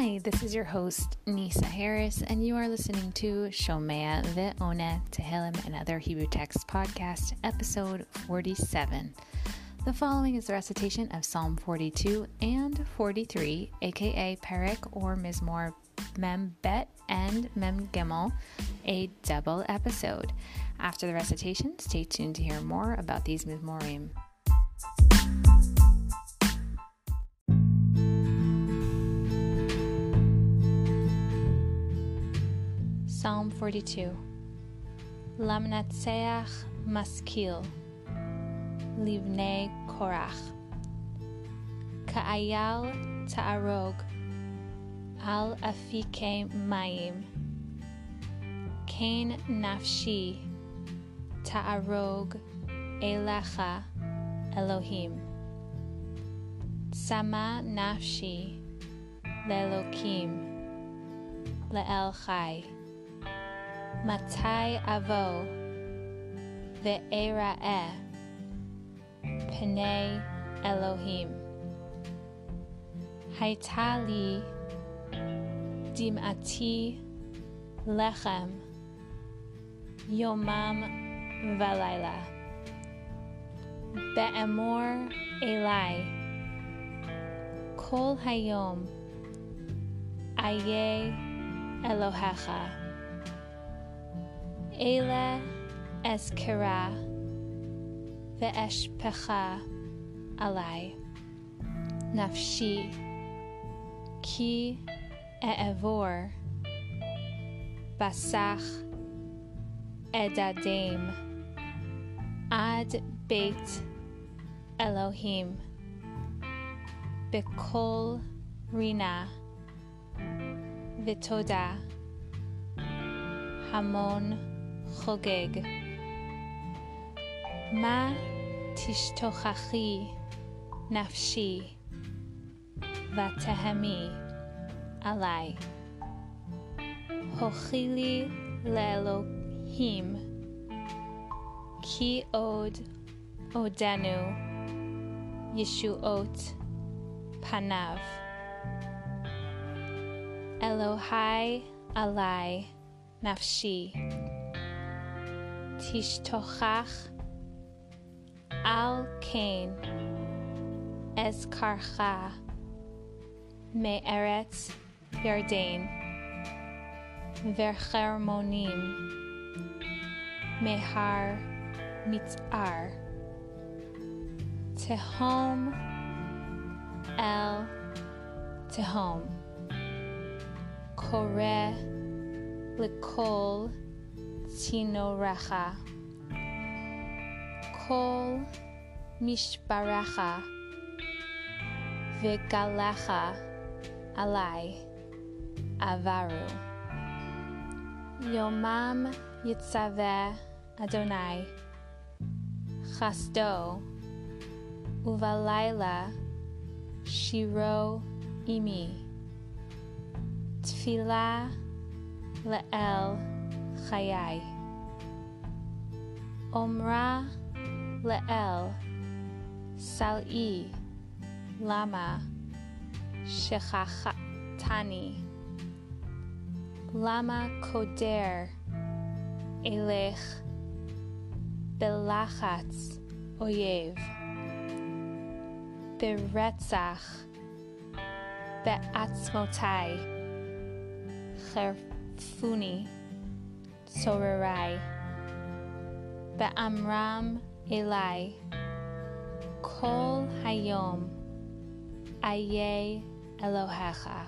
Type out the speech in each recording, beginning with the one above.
Hi, this is your host, Nisa Harris, and you are listening to Shomea Ve'ona Tehillim and Other Hebrew Texts Podcast, episode 47. The following is the recitation of Psalm 42 and 43, aka Perek or Mizmor Mem Bet and Mem Gimel, a double episode. After the recitation, stay tuned to hear more about these Mizmorim. 42 Lamnatseach Maskil Livnei Korach. Ka'ayal Ta'arog Al Afike Mayim. Kain Nafshi Ta'arog Elecha Elohim. Sama Nafshi Lelokim Le'el Chai Matai avo ve'era'eh Pnei Elohim. Hayta li dim'ati lechem yomam v'layla Be'emor elai Kol hayom Aye Elohecha Eile eskera ve'eshpecha alai. Nafshi ki e'evor basach edadem ad beit Elohim bekol rina vitoda hamon חוגג. מה תשתוכחי נפשי ותהמי עלי. הוכילי לאלוהים כי עוד עודנו ישועות פניו. אלוהי עלי נפשי. Tishtochach Al Kain Eskarcha Me'eretz Yardain Verchermonim Mehar Mitzar Tehom El Tehom Koreh Likol tinoracha. Kol mishbaracha vegalacha alai. Avaru. Yomam yitzave Adonai. Chasdo uvalaila. Shiro imi. Tefillah Le'el. חיי. אומרה לאל סלעי למה שכחתני למה קודר אלך בלחץ אויב ברצח בעצמותי חרפוני Sorerai, Ba'amram Eli, Kol Hayom, Aye Elohecha,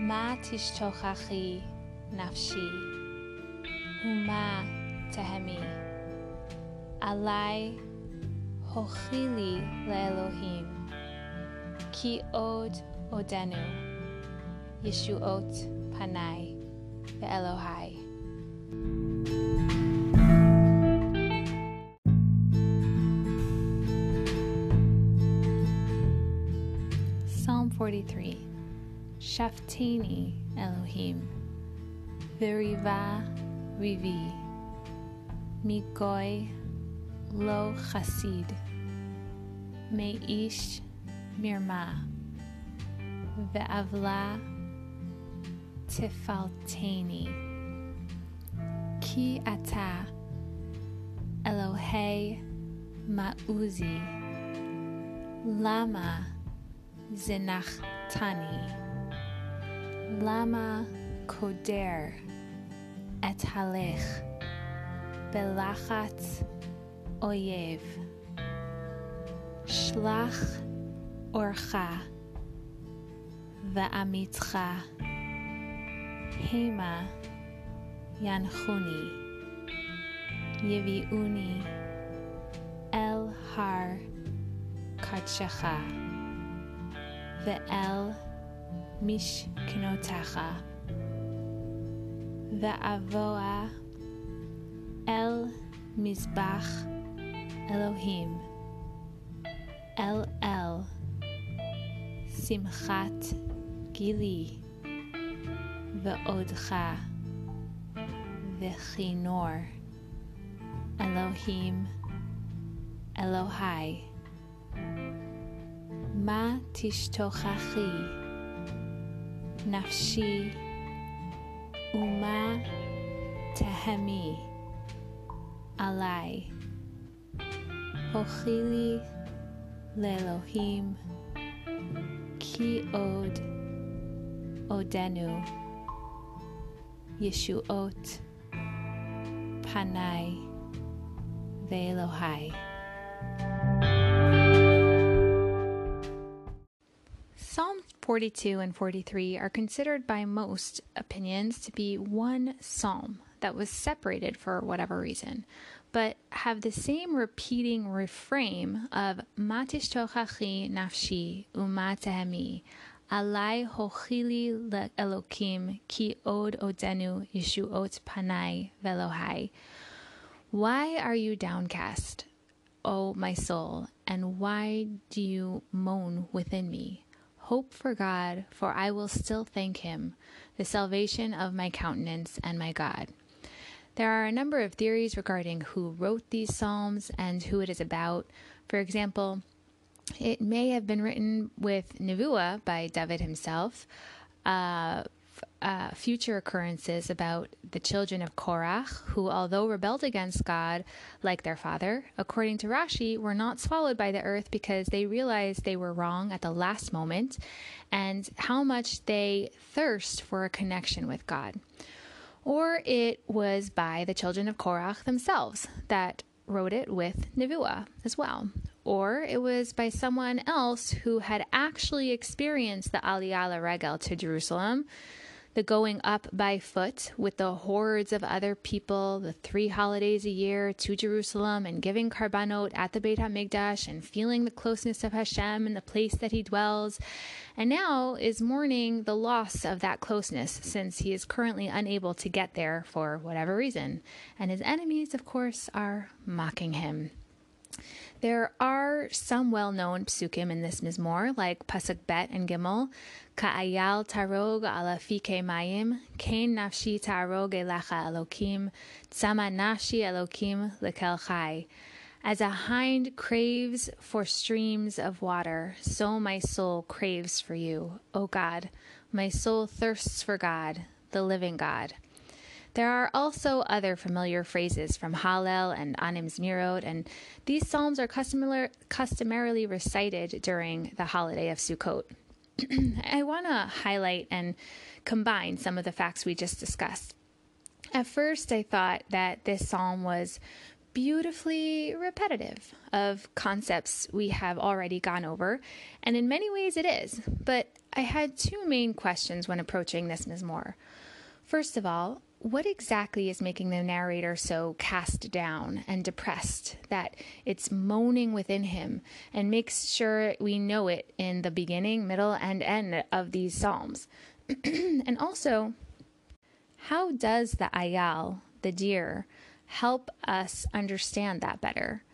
Ma Tishtochachi Nafshi, Uma Tehemi, Alai Hochili Leelohim, Ki Od Odenu, Yeshuot Panai the Elohai. Psalm 43 Shaftini Elohim. Veriva Rivi. Mikoi Lo Chasid, Meish Mirma. Ve'avla Tifaltani. Ki Ata Elohe Ma'uzi. Lama Zinachtani Lama Koder Et Halech. Belachat Oyev. Shlach Orcha. Vaamitcha. Hema Yanhuni Yiviuni El Har Kachacha Ve'el Mishknotacha Ve'avoa El Mizbach Elohim El El Simchat Gili ועודך. וכינור. אלוהים. אלוהי. מה תשתוכחי? נפשי. ומה תהמי? עלי הוכילי לאלוהים כי עוד עודנו Yeshuot Panai Ve'elohai. Psalm 42 and 43 are considered by most opinions to be one psalm that was separated for whatever reason, but have the same repeating refrain of Matishtochachi nafshi umatehemi alai hochili elokim ki od odenu yeshuot panai velohai. Why are you downcast, O my soul, and why do you moan within me? Hope for God, for I will still thank him, the salvation of my countenance and my God. There are a number of theories regarding who wrote these psalms and who it is about. For example, it may have been written with Nevuah by David himself. Uh, uh, future occurrences about the children of Korach, who, although rebelled against God like their father, according to Rashi, were not swallowed by the earth because they realized they were wrong at the last moment and how much they thirst for a connection with God. Or it was by the children of Korach themselves that wrote it with Nevuah as well. Or it was by someone else who had actually experienced the Aliyah Regel to Jerusalem the going up by foot with the hordes of other people, the three holidays a year to Jerusalem, and giving karbanot at the Beit HaMikdash, and feeling the closeness of Hashem and the place that he dwells, and now is mourning the loss of that closeness since he is currently unable to get there for whatever reason. And his enemies, of course, are mocking him. There are some well known psukim in this Mizmor, like Pasuk Bet and Gimel, Ka'ayal tarog ala fike mayim, kain nafshi tarog elecha elokim, tzama nafshi elokim lekel chai. As a hind craves for streams of water, so my soul craves for you, O God. My soul thirsts for God, the living God. There are also other familiar phrases from Hallel and Anim Zmirot, and these psalms are customarily recited during the holiday of Sukkot. I want to highlight and combine some of the facts we just discussed. At first, I thought that this psalm was beautifully repetitive of concepts we have already gone over, and in many ways it is. But I had two main questions when approaching this Mizmor. First of all, what exactly is making the narrator so cast down and depressed that it's moaning within him and makes sure we know it in the beginning, middle, and end of these Psalms? and also, how does the ayal, the deer, help us understand that better?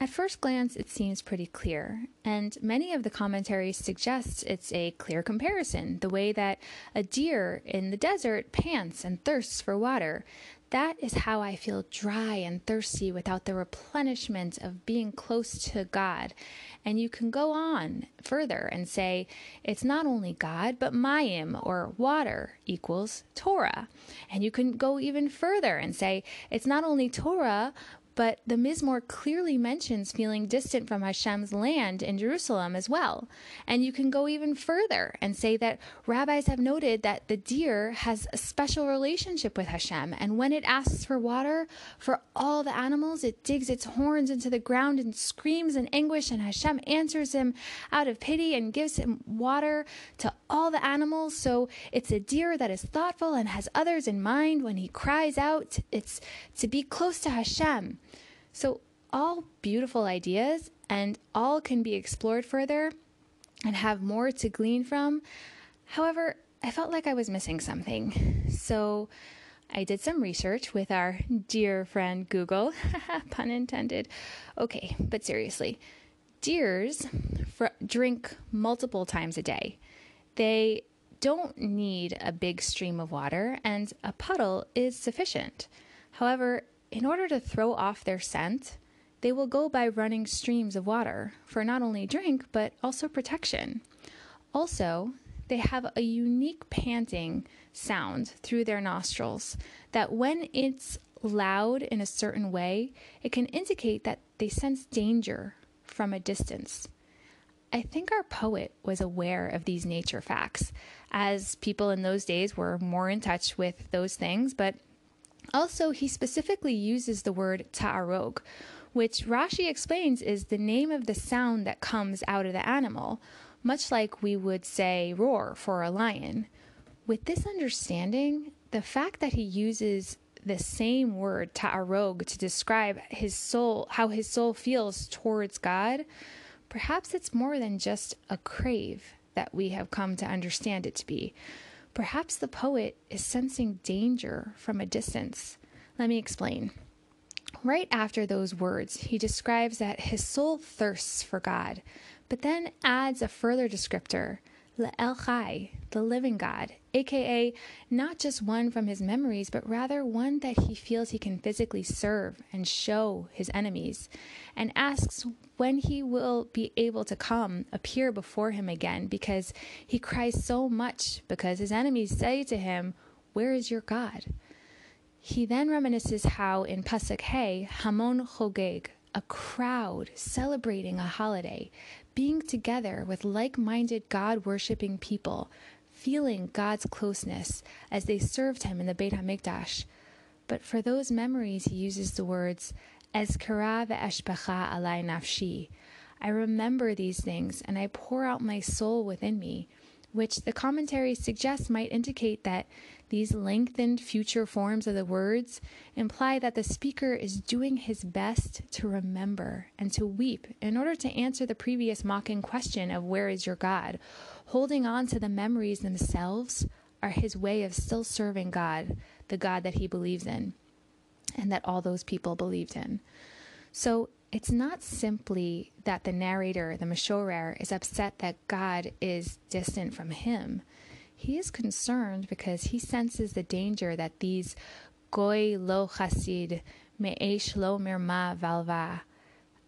At first glance, it seems pretty clear, and many of the commentaries suggest it's a clear comparison. The way that a deer in the desert pants and thirsts for water, That is how I feel dry and thirsty without the replenishment of being close to God. And you can go on further and say it's not only God, but Mayim or water equals Torah. And you can go even further and say it's not only Torah, but the Mizmor clearly mentions feeling distant from Hashem's land in Jerusalem as well. And you can go even further and say that rabbis have noted that the deer has a special relationship with Hashem, and when it asks for water for all the animals, it digs its horns into the ground and screams in anguish, and Hashem answers him out of pity and gives him water to all the animals. So it's a deer that is thoughtful and has others in mind when he cries out. It's to be close to Hashem. So, all beautiful ideas and all can be explored further and have more to glean from. However, I felt like I was missing something. So, I did some research with our dear friend Google, pun intended. Okay, but seriously, deers fr- drink multiple times a day. They don't need a big stream of water, and a puddle is sufficient. However, in order to throw off their scent, they will go by running streams of water for not only drink but also protection. Also, they have a unique panting sound through their nostrils that when it's loud in a certain way, it can indicate that they sense danger from a distance. I think our poet was aware of these nature facts, as people in those days were more in touch with those things, but also, he specifically uses the word ta'arog, which Rashi explains is the name of the sound that comes out of the animal, much like we would say roar for a lion. With this understanding, the fact that he uses the same word ta'arog to describe his soul, how his soul feels towards God, perhaps it's more than just a crave that we have come to understand it to be. Perhaps the poet is sensing danger from a distance. Let me explain. Right after those words, he describes that his soul thirsts for God, but then adds a further descriptor, El Chai, the living God, aka not just one from his memories, but rather one that he feels he can physically serve and show his enemies, and asks when he will be able to come appear before him again because he cries so much because his enemies say to him, Where is your God? He then reminisces how in Pasuk Hey, Hamon Chogeg, a crowd celebrating a holiday, being together with like minded God worshiping people, feeling God's closeness as they served him in the Beit HaMikdash. But for those memories, he uses the words, Ezkara ve'eshbecha alai nafshi. I remember these things and I pour out my soul within me, which the commentary suggests might indicate that these lengthened future forms of the words imply that the speaker is doing his best to remember and to weep in order to answer the previous mocking question of where is your God, holding on to the memories themselves are his way of still serving God, the God that he believes in, and that all those people believed in. So it's not simply that the narrator, the Meshorer, is upset that God is distant from him. He is concerned because he senses the danger that these goy lo chasid me'esh lo mirma valva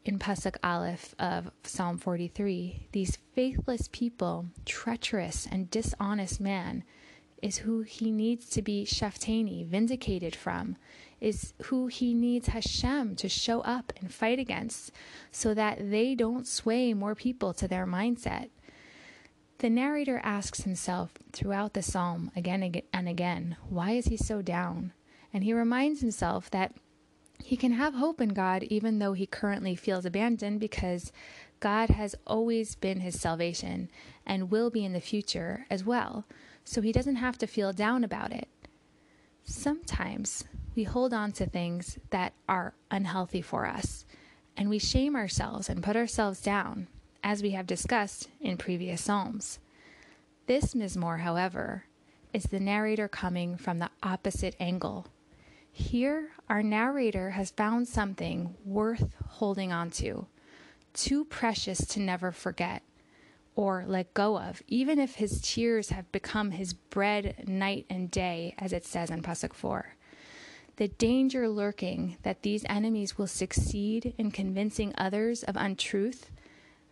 in Pasuk Aleph of Psalm 43, these faithless people, treacherous and dishonest man, is who he needs to be shaftani, vindicated from, is who he needs Hashem to show up and fight against, so that they don't sway more people to their mindset. The narrator asks himself throughout the psalm again and again, why is he so down? And he reminds himself that he can have hope in God even though he currently feels abandoned because God has always been his salvation and will be in the future as well. So he doesn't have to feel down about it. Sometimes we hold on to things that are unhealthy for us and we shame ourselves and put ourselves down, as we have discussed in previous Psalms. This Mizmor, however, is the narrator coming from the opposite angle here, our narrator has found something worth holding on to, too precious to never forget or let go of, even if his tears have become his bread night and day, as it says in Pasuk 4. The danger lurking that these enemies will succeed in convincing others of untruth,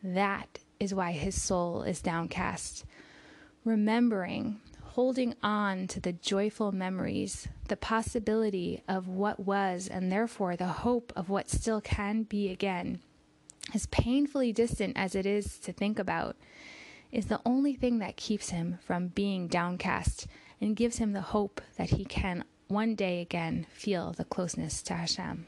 that is why his soul is downcast. Remembering, holding on to the joyful memories, the possibility of what was, and therefore the hope of what still can be again, as painfully distant as it is to think about, is the only thing that keeps him from being downcast and gives him the hope that he can one day again feel the closeness to Hashem.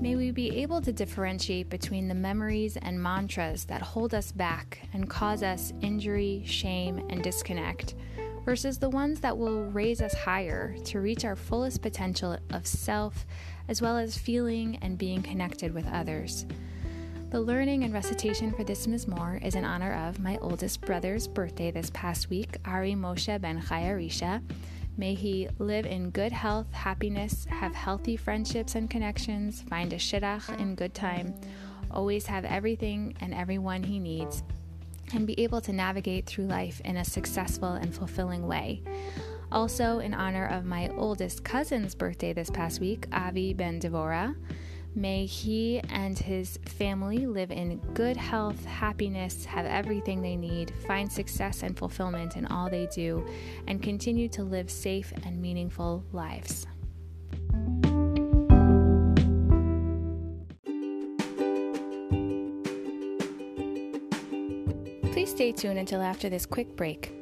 May we be able to differentiate between the memories and mantras that hold us back and cause us injury, shame, and disconnect, versus the ones that will raise us higher to reach our fullest potential of self, as well as feeling and being connected with others. The learning and recitation for this Mizmor is in honor of my oldest brother's birthday this past week, Ari Moshe ben Chayarisha. May he live in good health, happiness, have healthy friendships and connections, find a shidduch in good time, always have everything and everyone he needs, and be able to navigate through life in a successful and fulfilling way. Also, in honor of my oldest cousin's birthday this past week, Avi ben Devorah. May he and his family live in good health, happiness, have everything they need, find success and fulfillment in all they do, and continue to live safe and meaningful lives. Please stay tuned until after this quick break.